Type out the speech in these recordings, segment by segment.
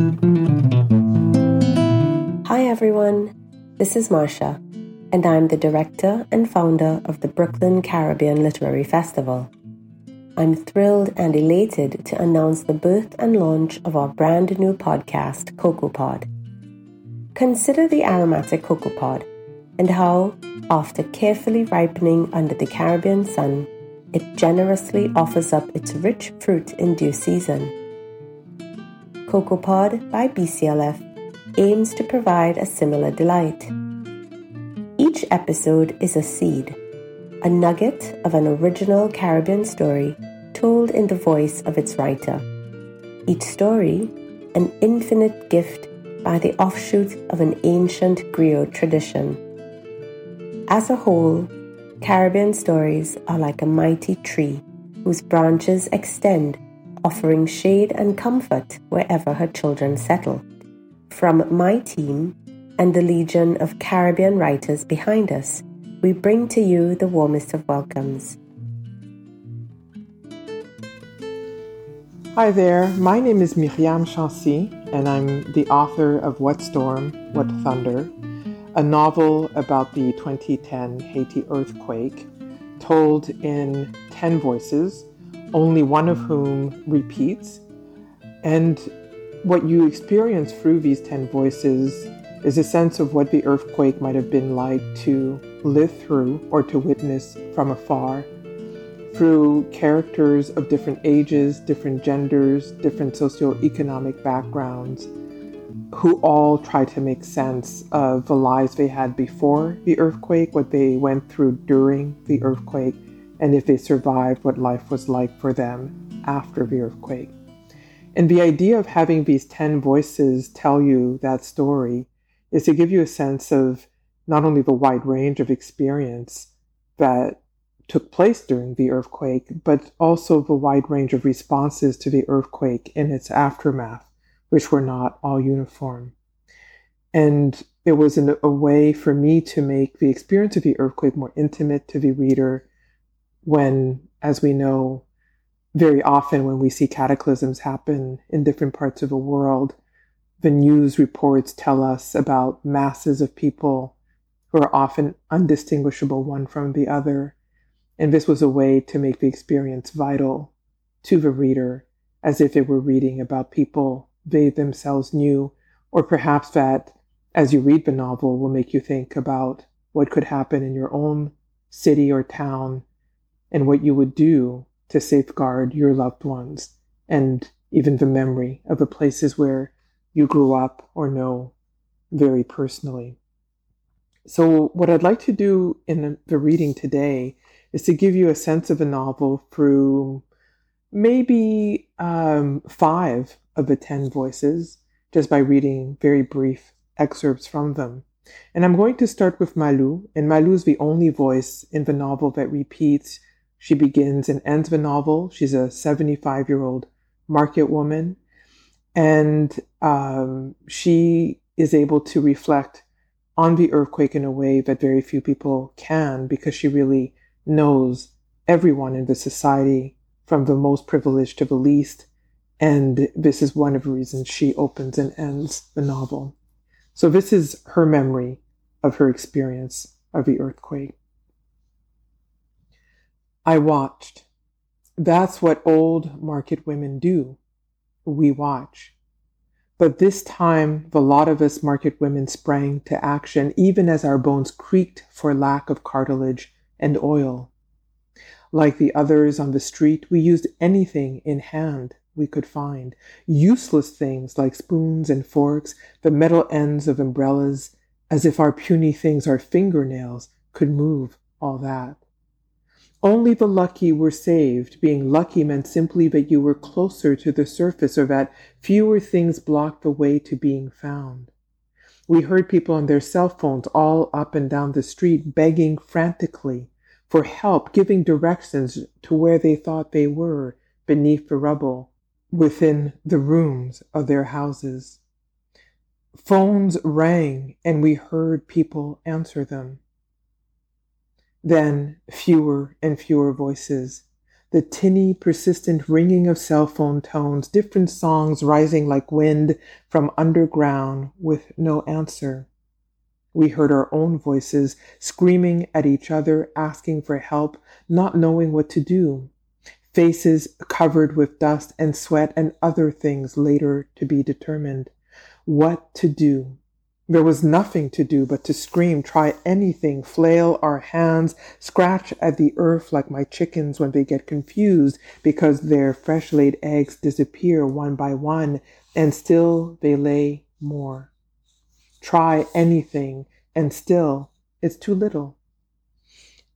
Hi everyone, this is Marsha, and I'm the director and founder of the Brooklyn Caribbean Literary Festival. I'm thrilled and elated to announce the birth and launch of our brand new podcast, Cocoa Pod. Consider the aromatic cocoa pod and how, after carefully ripening under the Caribbean sun, it generously offers up its rich fruit in due season. Cocoa Pod by BCLF aims to provide a similar delight. Each episode is a seed, a nugget of an original Caribbean story told in the voice of its writer. Each story, an infinite gift by the offshoot of an ancient griot tradition. As a whole, Caribbean stories are like a mighty tree whose branches extend, offering shade and comfort wherever her children settle. From my team and the legion of Caribbean writers behind us, we bring to you the warmest of welcomes. Hi there, my name is Myriam Chancy, and I'm the author of What Storm, What Thunder, a novel about the 2010 Haiti earthquake, told in 10 voices, only one of whom repeats. And what you experience through these 10 voices is a sense of what the earthquake might have been like to live through or to witness from afar through characters of different ages, different genders, different socioeconomic backgrounds, who all try to make sense of the lives they had before the earthquake, what they went through during the earthquake, and if they survived, what life was like for them after the earthquake. And the idea of having these 10 voices tell you that story is to give you a sense of not only the wide range of experience that took place during the earthquake, but also the wide range of responses to the earthquake in its aftermath, which were not all uniform. And it was an, a way for me to make the experience of the earthquake more intimate to the reader when, as we know, very often when we see cataclysms happen in different parts of the world, the news reports tell us about masses of people who are often undistinguishable one from the other. And this was a way to make the experience vital to the reader, as if it were reading about people they themselves knew, or perhaps that, as you read the novel, will make you think about what could happen in your own city or town and what you would do to safeguard your loved ones and even the memory of the places where you grew up or know very personally. So, what I'd like to do in the reading today is to give you a sense of a novel through maybe um, five of the 10 voices just by reading very brief excerpts from them. And I'm going to start with Malou, and Malou is the only voice in the novel that repeats. She begins and ends the novel. She's a 75 year old market woman, and um, she is able to reflect on the earthquake in a way that very few people can because she really knows everyone in the society from the most privileged to the least. And this is one of the reasons she opens and ends the novel. So this is her memory of her experience of the earthquake. I watched. That's what old market women do. We watch. But this time, the lot of us market women sprang to action, even as our bones creaked for lack of cartilage and oil. Like the others on the street, we used anything in hand we could find. Useless things like spoons and forks, the metal ends of umbrellas, as if our puny things, our fingernails, could move all that. Only the lucky were saved. Being lucky meant simply that you were closer to the surface or that fewer things blocked the way to being found. We heard people on their cell phones all up and down the street begging frantically for help, giving directions to where they thought they were beneath the rubble within the rooms of their houses. Phones rang and we heard people answer them. Then fewer and fewer voices. the tinny, persistent ringing of cell phone tones, different songs rising like wind from underground with no answer. We heard our own voices screaming at each other, asking for help, not knowing what to do. Faces covered with dust and sweat and other things later to be determined. What to do? There was nothing to do but to scream, try anything, flail our hands, scratch at the earth like my chickens when they get confused because their fresh laid eggs disappear one by one, and still they lay more. Try anything, and still it's too little.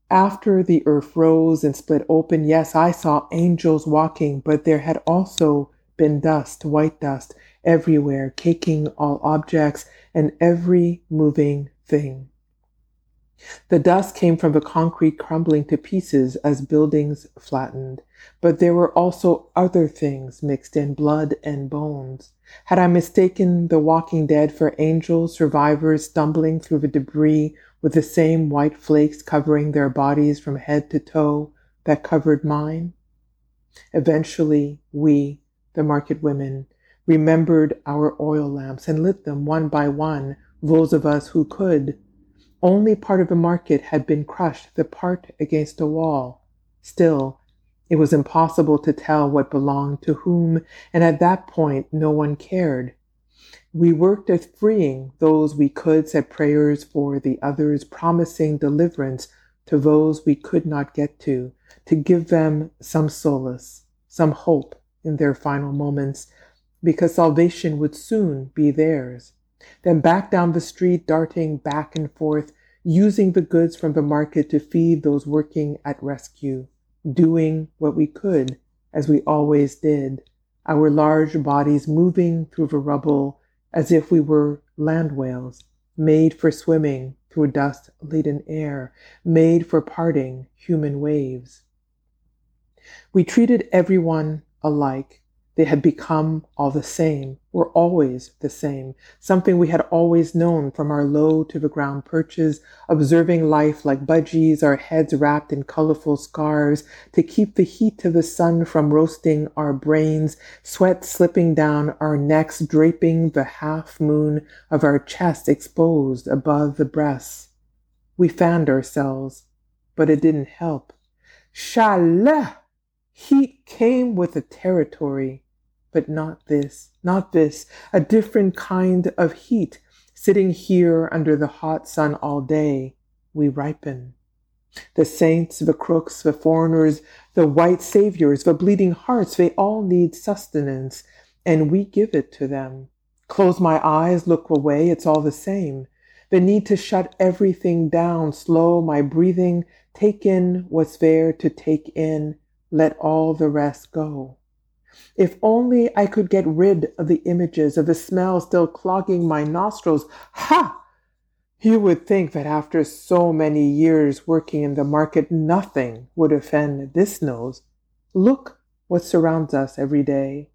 After the earth rose and split open, yes, I saw angels walking, but there had also been dust, white dust, everywhere, caking all objects and every moving thing. The dust came from the concrete crumbling to pieces as buildings flattened, but there were also other things mixed in blood and bones. Had I mistaken the walking dead for angels, survivors stumbling through the debris with the same white flakes covering their bodies from head to toe that covered mine? Eventually, we, the market women, remembered our oil lamps and lit them one by one, those of us who could. Only part of the market had been crushed, the part against a wall. Still, it was impossible to tell what belonged to whom, and at that point no one cared. We worked at freeing those we could, said prayers for the others, promising deliverance to those we could not get to, to give them some solace, some hope in their final moments, because salvation would soon be theirs. Then back down the street, darting back and forth, using the goods from the market to feed those working at rescue, doing what we could, as we always did, our large bodies moving through the rubble as if we were land whales, made for swimming through dust laden air, made for parting human waves. We treated everyone alike they had become all the same, were always the same, something we had always known from our low to the ground perches, observing life like budgies, our heads wrapped in colorful scarves to keep the heat of the sun from roasting our brains, sweat slipping down our necks, draping the half moon of our chest exposed above the breasts. We fanned ourselves, but it didn't help. Chalet! Heat came with the territory but not this, not this, a different kind of heat. Sitting here under the hot sun all day, we ripen. The saints, the crooks, the foreigners, the white saviors, the bleeding hearts, they all need sustenance, and we give it to them. Close my eyes, look away, it's all the same. The need to shut everything down, slow my breathing, take in what's there to take in, let all the rest go. If only I could get rid of the images of the smell still clogging my nostrils. Ha! You would think that after so many years working in the market, nothing would offend this nose. Look what surrounds us every day.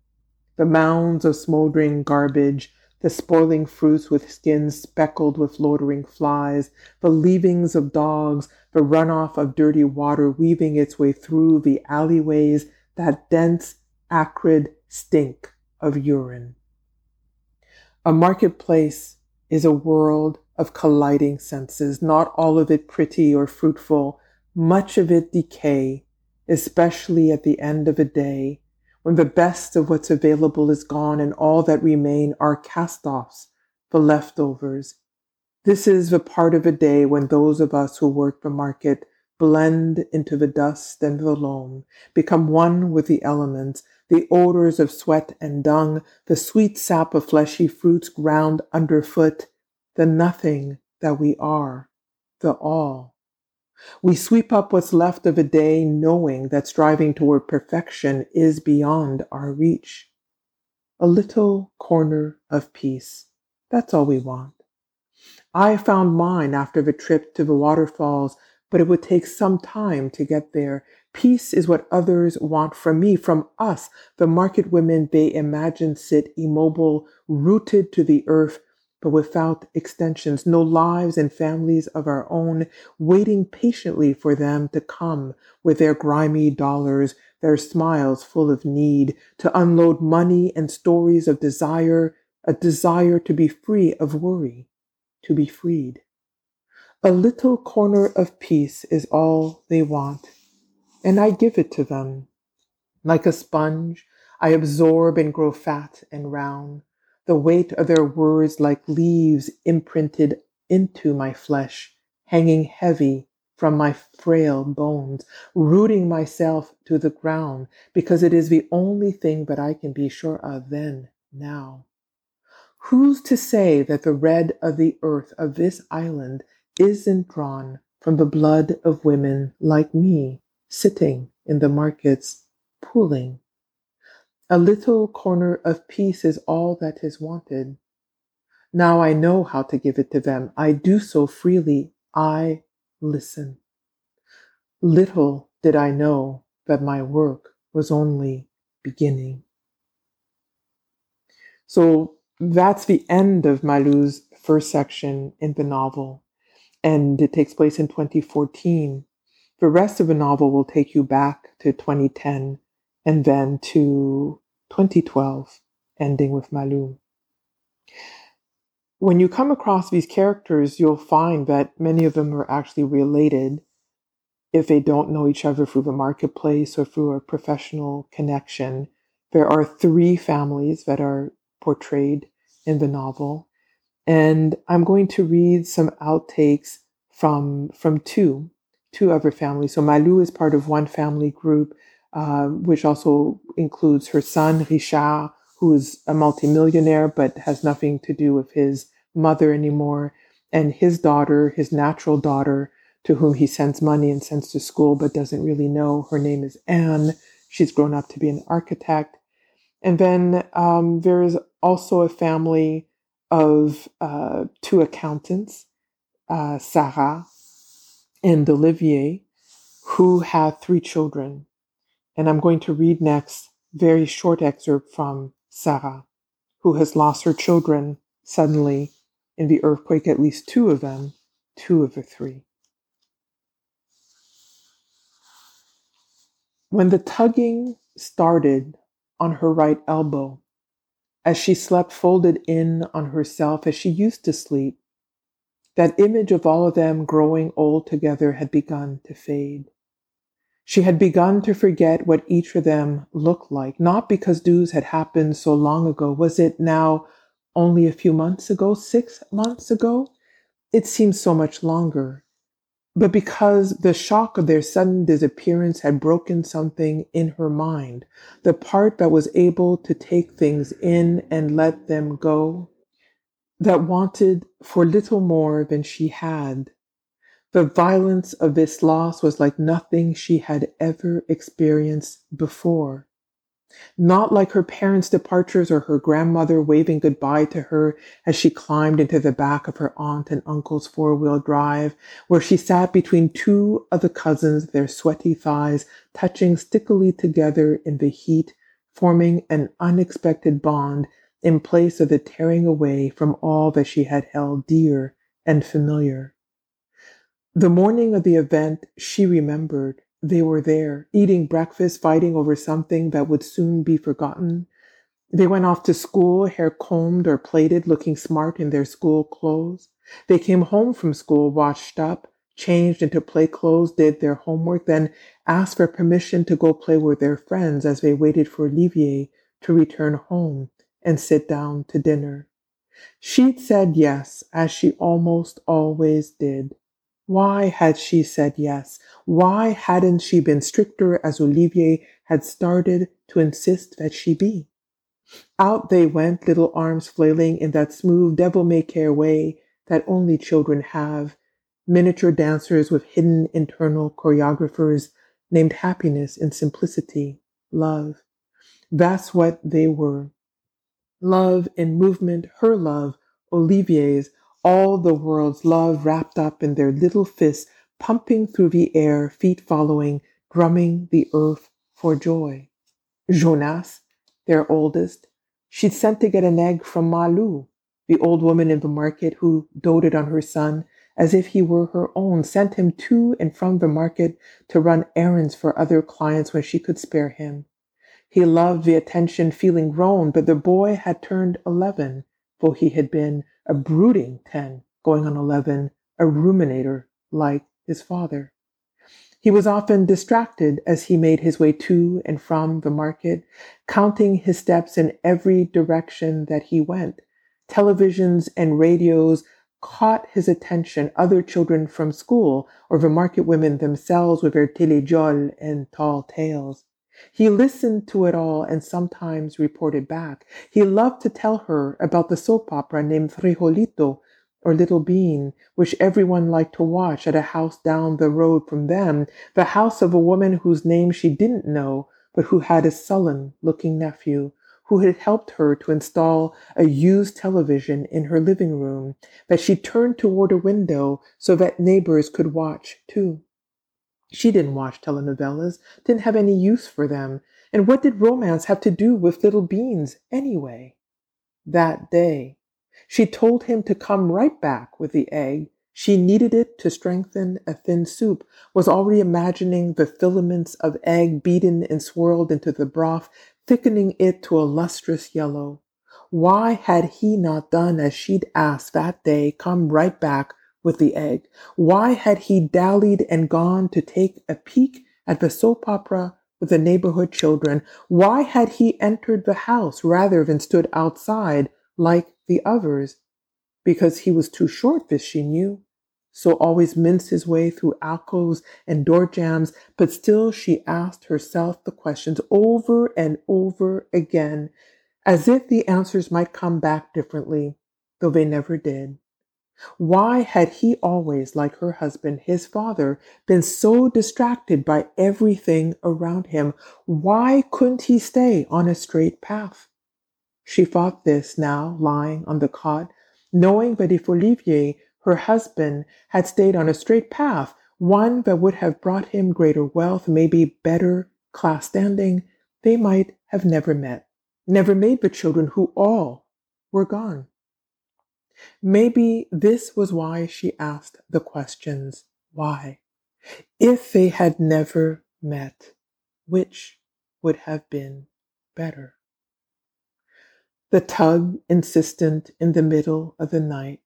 The mounds of smoldering garbage, the spoiling fruits with skins speckled with loitering flies, the leavings of dogs, the runoff of dirty water weaving its way through the alleyways, that dense acrid stink of urine. A marketplace is a world of colliding senses, not all of it pretty or fruitful, much of it decay, especially at the end of a day when the best of what's available is gone and all that remain are cast offs, the leftovers. This is the part of a day when those of us who work the market blend into the dust and the loam, become one with the elements, the odors of sweat and dung, the sweet sap of fleshy fruits ground underfoot, the nothing that we are, the all. We sweep up what's left of a day knowing that striving toward perfection is beyond our reach. A little corner of peace. That's all we want. I found mine after the trip to the waterfalls, but it would take some time to get there Peace is what others want from me, from us, the market women they imagine sit immobile, rooted to the earth, but without extensions, no lives and families of our own, waiting patiently for them to come with their grimy dollars, their smiles full of need, to unload money and stories of desire, a desire to be free of worry, to be freed. A little corner of peace is all they want, and I give it to them. Like a sponge, I absorb and grow fat and round, the weight of their words like leaves imprinted into my flesh, hanging heavy from my frail bones, rooting myself to the ground, because it is the only thing that I can be sure of then, now. Who's to say that the red of the earth of this island isn't drawn from the blood of women like me, sitting in the markets, pooling? A little corner of peace is all that is wanted. Now I know how to give it to them. I do so freely. I listen. Little did I know that my work was only beginning. So that's the end of Malou's first section in the novel, and it takes place in 2014. The rest of the novel will take you back to 2010 and then to 2012, ending with Malou. When you come across these characters, you'll find that many of them are actually related if they don't know each other through the marketplace or through a professional connection. There are three families that are portrayed in the novel. And I'm going to read some outtakes from, from two, two other families. So Malou is part of one family group, uh, which also includes her son, Richard, who is a multimillionaire but has nothing to do with his mother anymore, and his daughter, his natural daughter, to whom he sends money and sends to school but doesn't really know. Her name is Anne. She's grown up to be an architect. And then um, there is also a family of uh, two accountants, uh, Sarah and Olivier, who have three children. And I'm going to read next very short excerpt from Sarah, who has lost her children suddenly in the earthquake, at least two of them, two of the three. When the tugging started on her right elbow, as she slept folded in on herself as she used to sleep, that image of all of them growing old together had begun to fade. She had begun to forget what each of them looked like, not because news had happened so long ago. Was it now only a few months ago, six months ago? It seemed so much longer but because the shock of their sudden disappearance had broken something in her mind, the part that was able to take things in and let them go, that wanted for little more than she had. The violence of this loss was like nothing she had ever experienced before. Not like her parents' departures or her grandmother waving goodbye to her as she climbed into the back of her aunt and uncle's four wheel drive, where she sat between two of the cousins, their sweaty thighs touching stickily together in the heat, forming an unexpected bond in place of the tearing away from all that she had held dear and familiar. The morning of the event she remembered they were there, eating breakfast, fighting over something that would soon be forgotten. They went off to school, hair combed or plaited, looking smart in their school clothes. They came home from school, washed up, changed into play clothes, did their homework, then asked for permission to go play with their friends as they waited for Olivier to return home and sit down to dinner. She'd said yes, as she almost always did. Why had she said yes? Why hadn't she been stricter as Olivier had started to insist that she be? Out they went, little arms flailing in that smooth devil may care way that only children have, miniature dancers with hidden internal choreographers named happiness and simplicity, love. That's what they were. Love in movement, her love, Olivier's, all the world's love wrapped up in their little fists, pumping through the air, feet following, drumming the earth for joy. Jonas, their oldest, she'd sent to get an egg from Malou, the old woman in the market who doted on her son as if he were her own, sent him to and from the market to run errands for other clients when she could spare him. He loved the attention, feeling grown, but the boy had turned 11, for he had been a brooding 10, going on 11, a ruminator like his father. He was often distracted as he made his way to and from the market, counting his steps in every direction that he went. Televisions and radios caught his attention, other children from school, or the market women themselves with their téléjoles and tall tales. He listened to it all and sometimes reported back. He loved to tell her about the soap opera named Frijolito, or Little Bean, which everyone liked to watch at a house down the road from them, the house of a woman whose name she didn't know, but who had a sullen looking nephew who had helped her to install a used television in her living room that she turned toward a window so that neighbors could watch too. She didn't watch telenovelas, didn't have any use for them, and what did romance have to do with little beans anyway? That day, she told him to come right back with the egg. She needed it to strengthen a thin soup, was already imagining the filaments of egg beaten and swirled into the broth, thickening it to a lustrous yellow. Why had he not done as she'd asked that day, come right back with the egg? Why had he dallied and gone to take a peek at the soap opera with the neighborhood children? Why had he entered the house rather than stood outside like the others because he was too short, this she knew. So always minced his way through alcoves and door jams, but still she asked herself the questions over and over again, as if the answers might come back differently, though they never did. Why had he always, like her husband, his father, been so distracted by everything around him? Why couldn't he stay on a straight path? She thought this now, lying on the cot, knowing that if Olivier, her husband, had stayed on a straight path, one that would have brought him greater wealth, maybe better class standing, they might have never met, never made the children who all were gone. Maybe this was why she asked the questions why. If they had never met, which would have been better? The tug insistent in the middle of the night.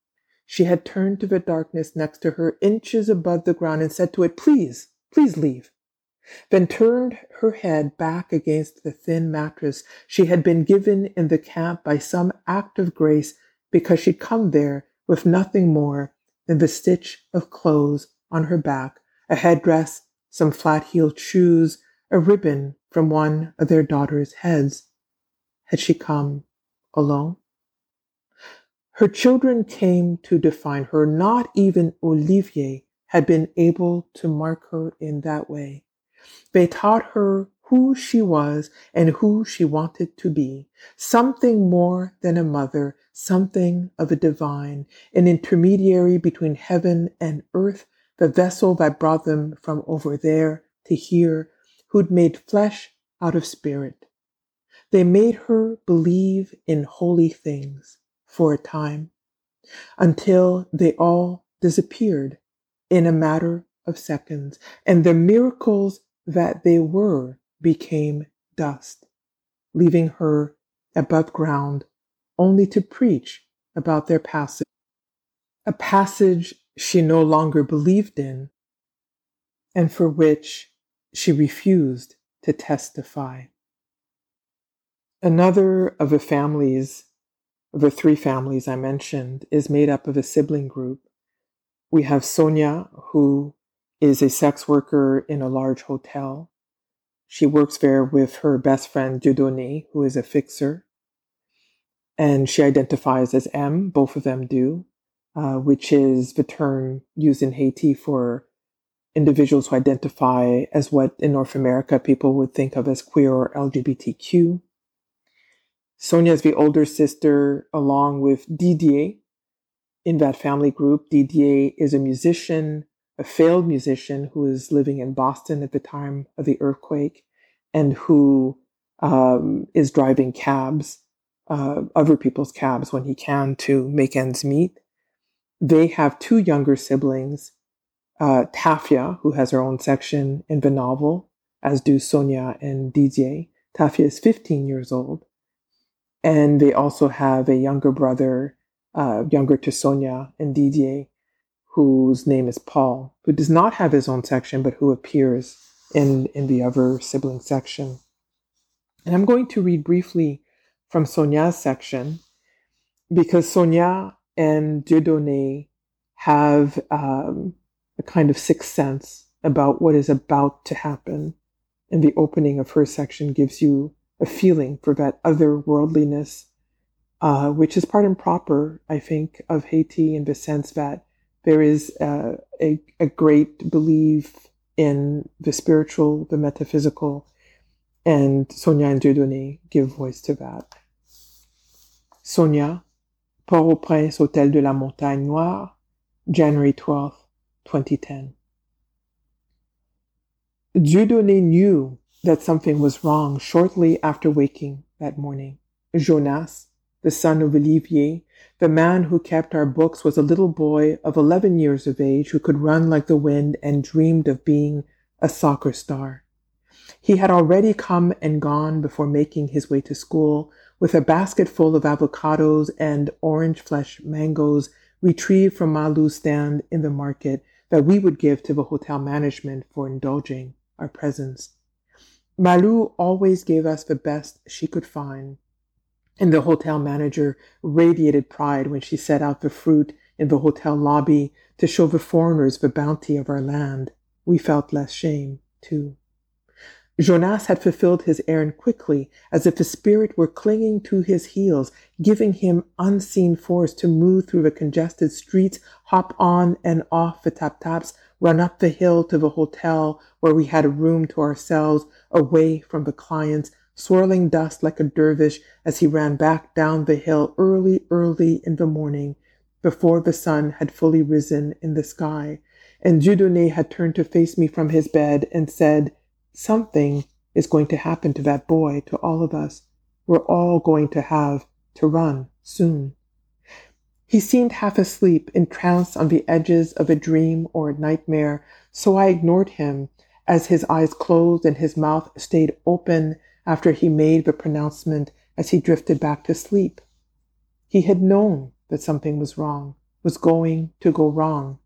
She had turned to the darkness next to her, inches above the ground, and said to it, Please, please leave. Then turned her head back against the thin mattress she had been given in the camp by some act of grace because she'd come there with nothing more than the stitch of clothes on her back, a headdress, some flat heeled shoes, a ribbon from one of their daughters' heads. Had she come alone. Her children came to define her. Not even Olivier had been able to mark her in that way. They taught her who she was and who she wanted to be, something more than a mother, something of a divine, an intermediary between heaven and earth, the vessel that brought them from over there to here, who'd made flesh out of spirit, they made her believe in holy things for a time until they all disappeared in a matter of seconds, and the miracles that they were became dust, leaving her above ground only to preach about their passage, a passage she no longer believed in and for which she refused to testify. Another of the families, of the three families I mentioned, is made up of a sibling group. We have Sonia, who is a sex worker in a large hotel. She works there with her best friend Dieudonné, who is a fixer. And she identifies as M, both of them do, uh, which is the term used in Haiti for individuals who identify as what in North America people would think of as queer or LGBTQ. Sonia is the older sister, along with Didier. In that family group, Didier is a musician, a failed musician who is living in Boston at the time of the earthquake and who um, is driving cabs, uh, other people's cabs when he can to make ends meet. They have two younger siblings, uh, Tafia, who has her own section in the novel, as do Sonia and Didier. Tafia is 15 years old. And they also have a younger brother, uh, younger to Sonia and Didier, whose name is Paul, who does not have his own section, but who appears in, in the other sibling section. And I'm going to read briefly from Sonia's section because Sonia and Dieudonné have um, a kind of sixth sense about what is about to happen. And the opening of her section gives you a feeling for that otherworldliness, uh, which is part and proper, I think, of Haiti in the sense that there is uh, a, a great belief in the spiritual, the metaphysical, and Sonia and Dieudonné give voice to that. Sonia, Port-au-Prince, Hôtel de la Montagne Noire, January 12, 2010. Dieudonné knew that something was wrong shortly after waking that morning. Jonas, the son of Olivier, the man who kept our books, was a little boy of 11 years of age who could run like the wind and dreamed of being a soccer star. He had already come and gone before making his way to school with a basket full of avocados and orange flesh mangoes retrieved from Malou's stand in the market that we would give to the hotel management for indulging our presence. Malou always gave us the best she could find, and the hotel manager radiated pride when she set out the fruit in the hotel lobby to show the foreigners the bounty of our land. We felt less shame, too. Jonas had fulfilled his errand quickly, as if the spirit were clinging to his heels, giving him unseen force to move through the congested streets, hop on and off the tap taps, run up the hill to the hotel where we had a room to ourselves, away from the clients, swirling dust like a dervish as he ran back down the hill early, early in the morning, before the sun had fully risen in the sky. And Dieudonné had turned to face me from his bed and said, Something is going to happen to that boy, to all of us. We're all going to have to run soon. He seemed half asleep, entranced on the edges of a dream or a nightmare, so I ignored him as his eyes closed and his mouth stayed open after he made the pronouncement as he drifted back to sleep. He had known that something was wrong, was going to go wrong.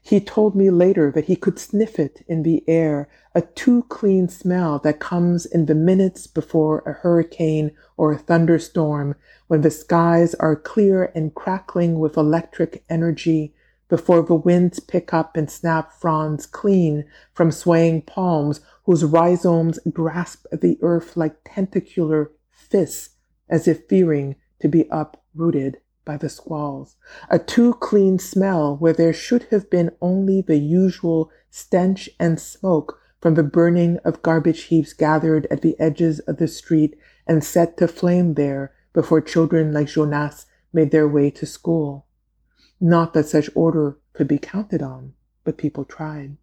He told me later that he could sniff it in the air, a too clean smell that comes in the minutes before a hurricane or a thunderstorm when the skies are clear and crackling with electric energy before the winds pick up and snap fronds clean from swaying palms whose rhizomes grasp the earth like tentacular fists as if fearing to be uprooted by the squalls, a too clean smell where there should have been only the usual stench and smoke from the burning of garbage heaps gathered at the edges of the street and set to flame there before children like Jonas made their way to school. Not that such order could be counted on, but people tried.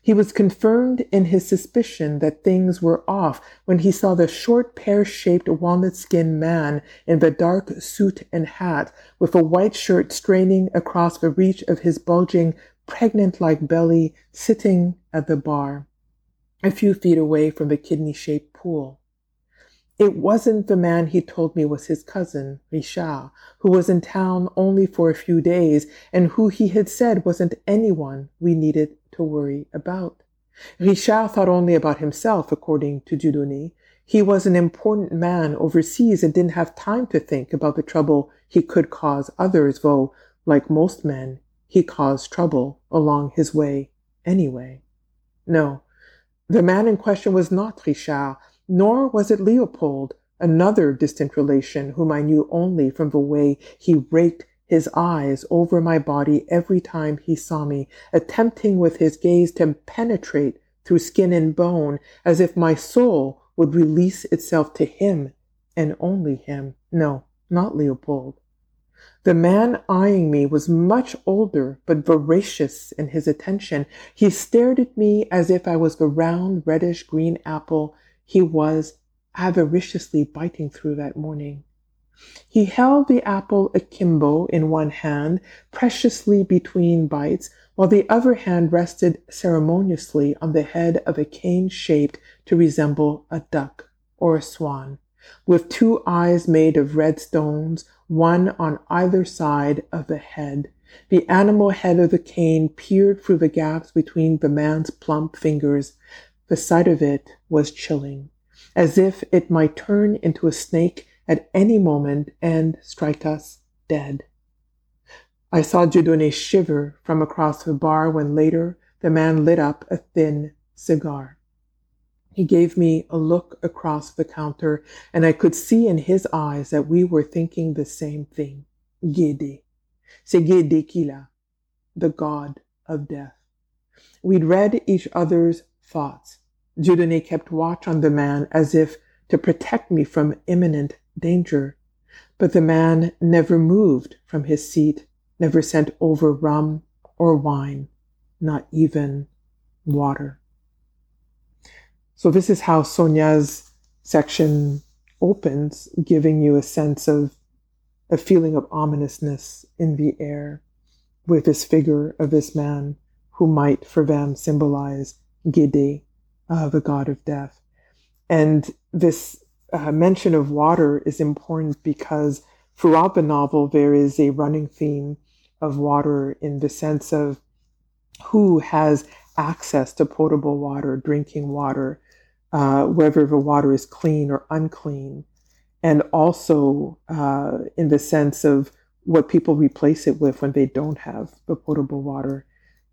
He was confirmed in his suspicion that things were off when he saw the short pear-shaped walnut-skinned man in the dark suit and hat with a white shirt straining across the reach of his bulging, pregnant-like belly sitting at the bar, a few feet away from the kidney-shaped pool. It wasn't the man he told me was his cousin, Richard, who was in town only for a few days and who he had said wasn't anyone we needed to worry about. Richard thought only about himself, according to Dieudonné. He was an important man overseas and didn't have time to think about the trouble he could cause others, though, like most men, he caused trouble along his way anyway. No, the man in question was not Richard, nor was it Leopold, another distant relation whom I knew only from the way he raked his eyes over my body every time he saw me, attempting with his gaze to penetrate through skin and bone, as if my soul would release itself to him and only him. No, not Leopold. The man eyeing me was much older, but voracious in his attention. He stared at me as if I was the round, reddish green apple he was avariciously biting through that morning. He held the apple akimbo in one hand, preciously between bites, while the other hand rested ceremoniously on the head of a cane shaped to resemble a duck or a swan, with two eyes made of red stones, one on either side of the head. The animal head of the cane peered through the gaps between the man's plump fingers. The sight of it was chilling, as if it might turn into a snake at any moment and strike us dead. I saw Dieudonné shiver from across the bar when later the man lit up a thin cigar. He gave me a look across the counter, and I could see in his eyes that we were thinking the same thing. Guédé. C'est Guédé qui l'a, the god of death. We'd read each other's thoughts. Dieudonné kept watch on the man as if to protect me from imminent danger. But the man never moved from his seat, never sent over rum or wine, not even water. So this is how Sonia's section opens, giving you a sense of a feeling of ominousness in the air with this figure of this man who might for them symbolize Guédé, uh, the god of death. And this uh, mention of water is important because throughout the novel there is a running theme of water in the sense of who has access to potable water, drinking water, uh, whether the water is clean or unclean, and also uh, in the sense of what people replace it with when they don't have the potable water.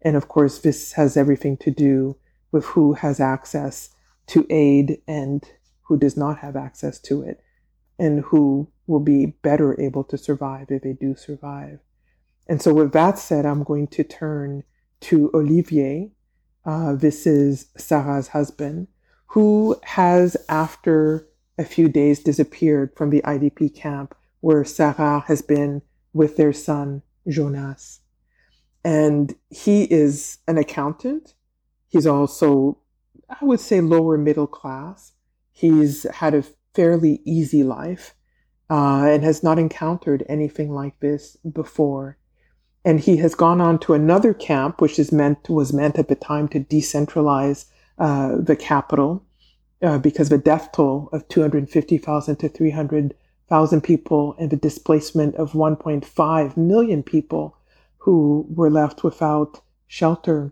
And of course, this has everything to do with who has access to aid and who does not have access to it, and who will be better able to survive if they do survive. And so, with that said, I'm going to turn to Olivier. Uh, this is Sarah's husband who has, after a few days, disappeared from the IDP camp where Sarah has been with their son, Jonas. And he is an accountant. He's also, I would say, lower middle class. He's had a fairly easy life uh, and has not encountered anything like this before. And he has gone on to another camp, which is meant was meant at the time to decentralize uh, the capital uh, because a death toll of 250,000 to 300,000 people and the displacement of 1.5 million people who were left without shelter.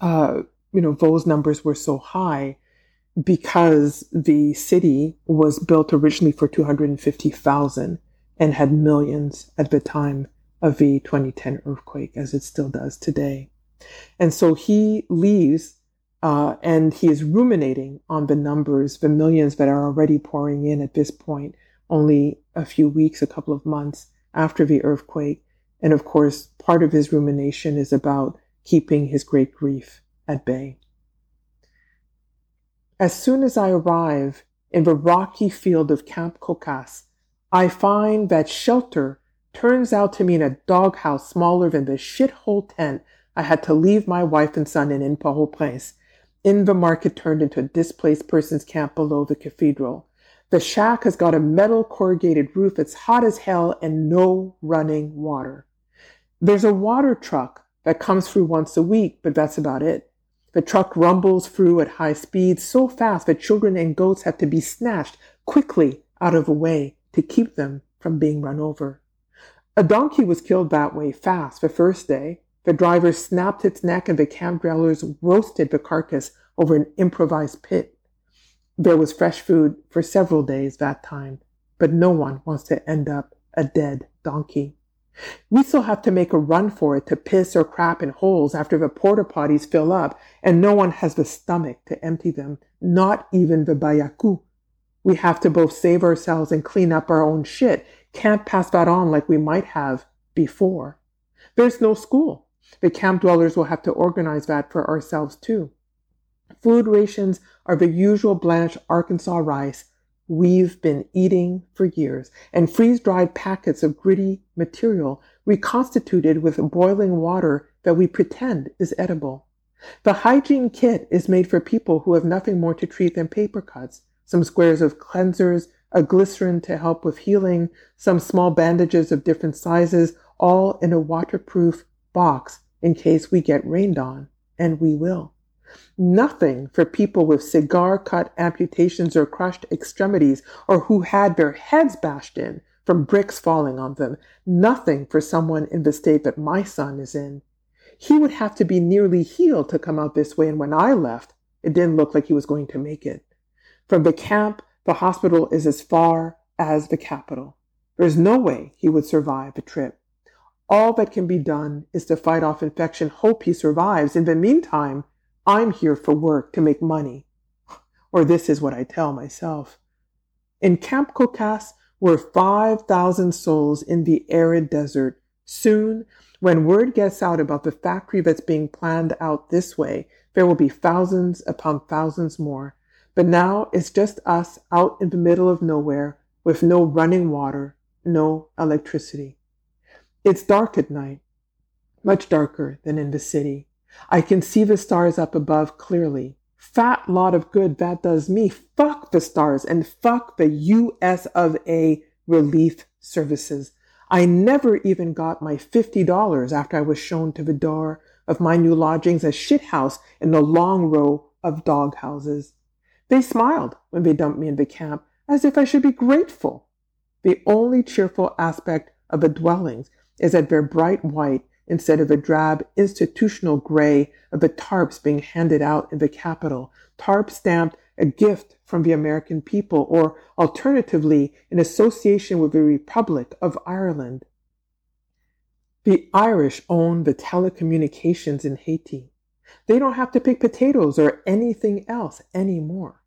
Uh, you know, those numbers were so high because the city was built originally for 250,000 and had millions at the time of the 2010 earthquake, as it still does today. And so he leaves uh, and he is ruminating on the numbers, the millions that are already pouring in at this point, only a few weeks, a couple of months after the earthquake. And of course, part of his rumination is about keeping his great grief at bay. As soon as I arrive in the rocky field of Camp Cocas, I find that shelter turns out to mean a doghouse smaller than the shithole tent I had to leave my wife and son in in Port-au-Prince in the market turned into a displaced person's camp below the cathedral. The shack has got a metal corrugated roof. It's hot as hell and no running water. There's a water truck that comes through once a week, but that's about it. The truck rumbles through at high speed so fast that children and goats have to be snatched quickly out of the way to keep them from being run over. A donkey was killed that way fast the first day. The driver snapped its neck and the camp dwellers roasted the carcass over an improvised pit. There was fresh food for several days that time, but no one wants to end up a dead donkey. We still have to make a run for it to piss or crap in holes after the porta potties fill up, and no one has the stomach to empty them, not even the bayakou. We have to both save ourselves and clean up our own shit. Can't pass that on like we might have before. There's no school. The camp dwellers will have to organize that for ourselves too. Food rations are the usual blanched Arkansas rice we've been eating for years, and freeze dried packets of gritty material reconstituted with boiling water that we pretend is edible. The hygiene kit is made for people who have nothing more to treat than paper cuts, some squares of cleansers, a glycerin to help with healing, some small bandages of different sizes, all in a waterproof box in case we get rained on, and we will. Nothing for people with cigar cut amputations or crushed extremities, or who had their heads bashed in from bricks falling on them. Nothing for someone in the state that my son is in. He would have to be nearly healed to come out this way, and when I left, it didn't look like he was going to make it. From the camp, the hospital is as far as the capital. There's no way he would survive the trip. All that can be done is to fight off infection, hope he survives. In the meantime, I'm here for work to make money. Or this is what I tell myself. In Camp Cocas were 5,000 souls in the arid desert. Soon, when word gets out about the factory that's being planned out this way, there will be thousands upon thousands more. But now it's just us out in the middle of nowhere with no running water, no electricity. It's dark at night, much darker than in the city. I can see the stars up above clearly. Fat lot of good that does me. Fuck the stars and fuck the US of A relief services. I never even got my $50 after I was shown to the door of my new lodgings, a shithouse in the long row of dog houses. They smiled when they dumped me in the camp, as if I should be grateful. The only cheerful aspect of the dwellings is that they're bright white instead of a drab institutional gray of the tarps being handed out in the capital, tarp stamped a gift from the American people, or alternatively, in association with the Republic of Ireland. The Irish own the telecommunications in Haiti. They don't have to pick potatoes or anything else anymore.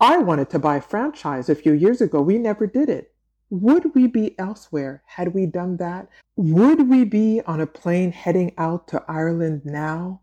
I wanted to buy a franchise a few years ago. We never did it. Would we be elsewhere had we done that? Would we be on a plane heading out to Ireland now?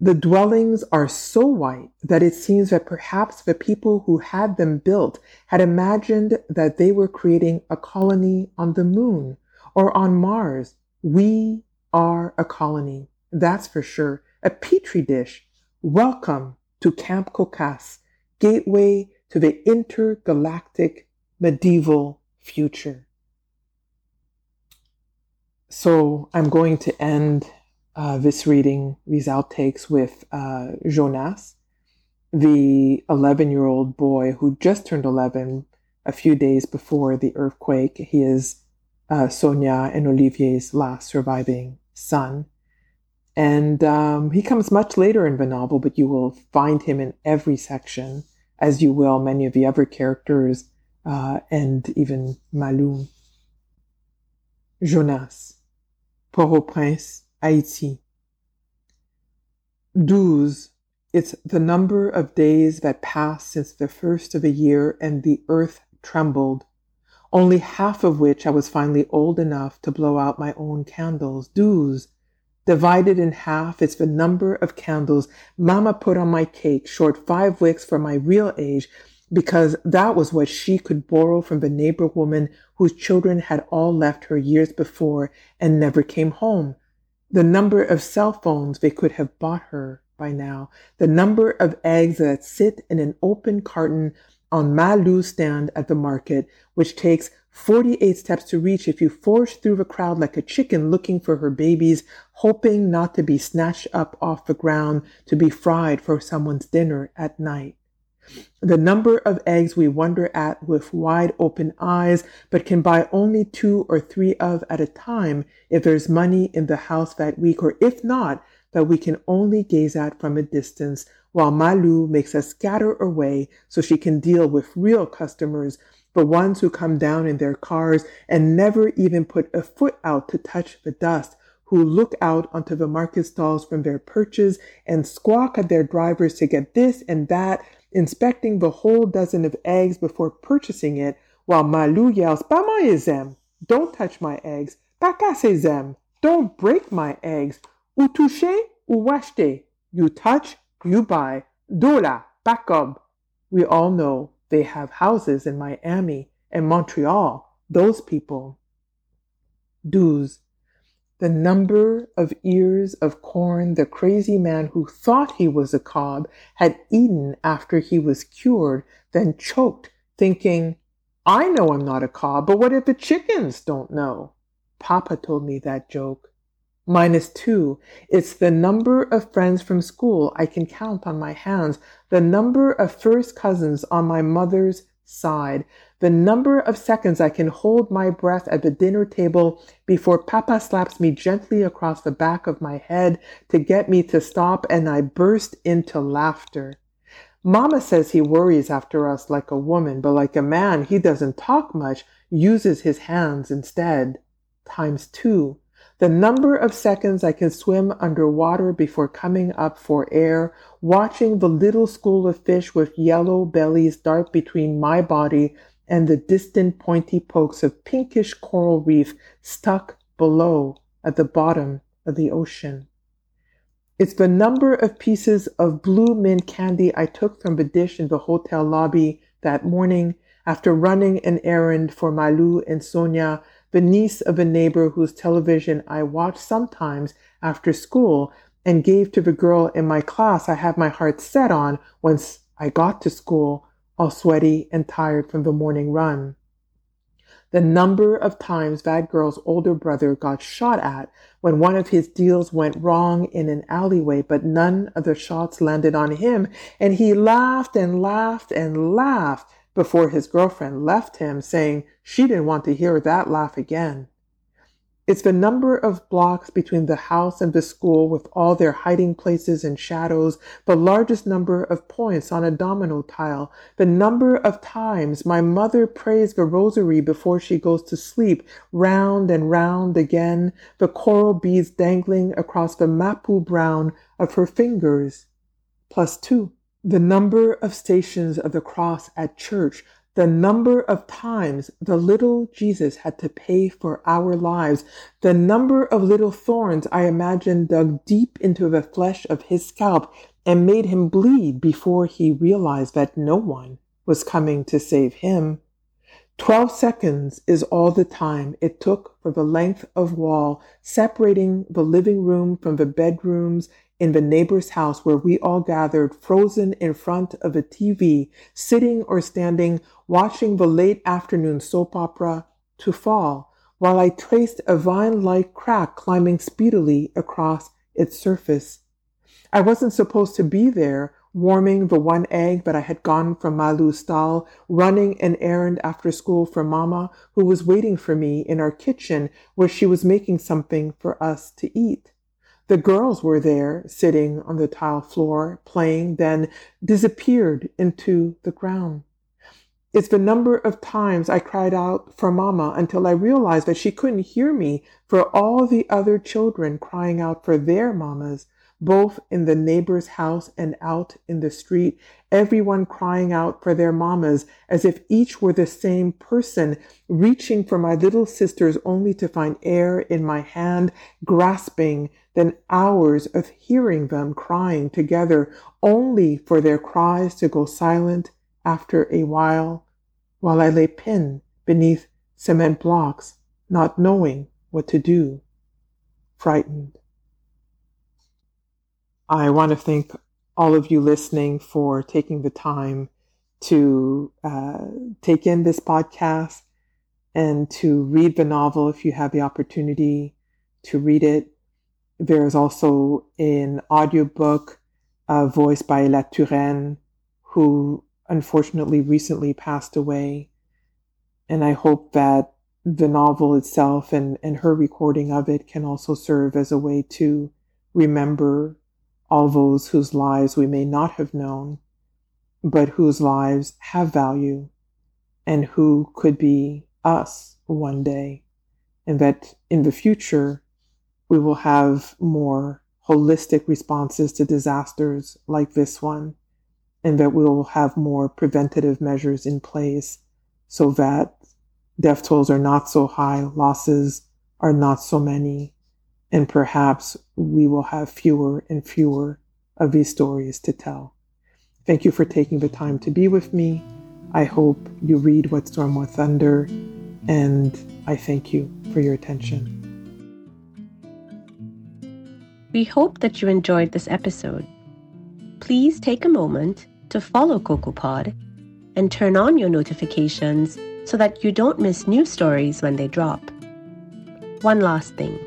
The dwellings are so white that it seems that perhaps the people who had them built had imagined that they were creating a colony on the moon or on Mars. We are a colony, that's for sure a petri dish. Welcome to Camp Cocas, gateway to the intergalactic medieval future. So I'm going to end uh, this reading, these outtakes, with uh, Jonas, the 11 year old boy who just turned 11 a few days before the earthquake. He is uh, Sonia and Olivier's last surviving son. And um, he comes much later in the novel, but you will find him in every section, as you will many of the other characters uh, and even Malou. Jonas, Port-au-Prince, Haiti. Douze. It's the number of days that passed since the first of the year and the earth trembled, only half of which I was finally old enough to blow out my own candles. Douze Divided in half is the number of candles Mama put on my cake, short five wicks for my real age, because that was what she could borrow from the neighbor woman whose children had all left her years before and never came home. The number of cell phones they could have bought her by now, the number of eggs that sit in an open carton on Malou's stand at the market, which takes 48 steps to reach if you forge through the crowd like a chicken looking for her babies, hoping not to be snatched up off the ground to be fried for someone's dinner at night. The number of eggs we wonder at with wide open eyes, but can buy only two or three of at a time if there's money in the house that week, or if not, that we can only gaze at from a distance while Malou makes us scatter away so she can deal with real customers the ones who come down in their cars and never even put a foot out to touch the dust, who look out onto the market stalls from their perches and squawk at their drivers to get this and that, inspecting the whole dozen of eggs before purchasing it, while Malou yells, Pas Don't touch my eggs. Pas Don't break my eggs. Ou toucher ou acheter. You touch, you buy. Dola, pacob. We all know they have houses in Miami and Montreal, those people. Douze. The number of ears of corn the crazy man who thought he was a cob had eaten after he was cured, then choked, thinking, I know I'm not a cob, but what if the chickens don't know? Papa told me that joke. Minus two. It's the number of friends from school I can count on my hands, the number of first cousins on my mother's side, the number of seconds I can hold my breath at the dinner table before Papa slaps me gently across the back of my head to get me to stop and I burst into laughter. Mama says he worries after us like a woman, but like a man, he doesn't talk much, uses his hands instead. Times two. The number of seconds I can swim underwater before coming up for air, watching the little school of fish with yellow bellies dart between my body and the distant pointy pokes of pinkish coral reef stuck below at the bottom of the ocean. It's the number of pieces of blue mint candy I took from the dish in the hotel lobby that morning after running an errand for Malou and Sonia, the niece of a neighbor whose television I watched sometimes after school and gave to the girl in my class I had my heart set on once I got to school, all sweaty and tired from the morning run the number of times that girl's older brother got shot at when one of his deals went wrong in an alleyway, but none of the shots landed on him. And he laughed and laughed and laughed before his girlfriend left him, saying she didn't want to hear that laugh again. It's the number of blocks between the house and the school with all their hiding places and shadows, the largest number of points on a domino tile, the number of times my mother prays the rosary before she goes to sleep, round and round again, the coral beads dangling across the mapu brown of her fingers. Plus two. The number of stations of the cross at church, the number of times the little Jesus had to pay for our lives, the number of little thorns I imagine dug deep into the flesh of his scalp and made him bleed before he realized that no one was coming to save him. Twelve seconds is all the time it took for the length of wall separating the living room from the bedrooms in the neighbor's house where we all gathered frozen in front of a TV, sitting or standing, watching the late afternoon soap opera to fall, while I traced a vine like crack climbing speedily across its surface. I wasn't supposed to be there, warming the one egg that I had gone from Malou's stall, running an errand after school for Mama, who was waiting for me in our kitchen where she was making something for us to eat. The girls were there, sitting on the tile floor, playing, then disappeared into the ground. It's the number of times I cried out for Mama until I realized that she couldn't hear me for all the other children crying out for their mamas both in the neighbor's house and out in the street, everyone crying out for their mamas as if each were the same person, reaching for my little sisters only to find air in my hand, grasping, then hours of hearing them crying together, only for their cries to go silent after a while, while I lay pinned beneath cement blocks, not knowing what to do, frightened. I want to thank all of you listening for taking the time to uh, take in this podcast and to read the novel if you have the opportunity to read it. There is also an audiobook uh, voiced by La Turenne, who unfortunately recently passed away. And I hope that the novel itself and, and her recording of it can also serve as a way to remember all those whose lives we may not have known, but whose lives have value and who could be us one day. And that in the future, we will have more holistic responses to disasters like this one, and that we will have more preventative measures in place so that death tolls are not so high, losses are not so many, and perhaps we will have fewer and fewer of these stories to tell. Thank you for taking the time to be with me. I hope you read What Storm What Thunder, and I thank you for your attention. We hope that you enjoyed this episode. Please take a moment to follow CocoaPod and turn on your notifications so that you don't miss new stories when they drop. One last thing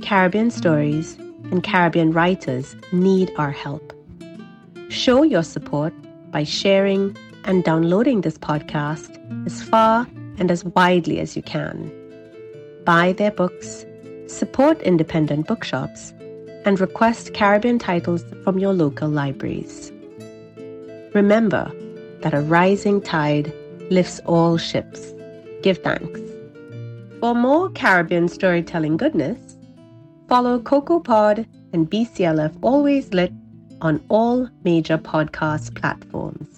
Caribbean stories and Caribbean writers need our help. Show your support by sharing and downloading this podcast as far and as widely as you can. Buy their books, support independent bookshops, and request Caribbean titles from your local libraries. Remember that a rising tide lifts all ships. Give thanks. For more Caribbean storytelling goodness, follow CocoaPod and BCLF Always Lit on all major podcast platforms.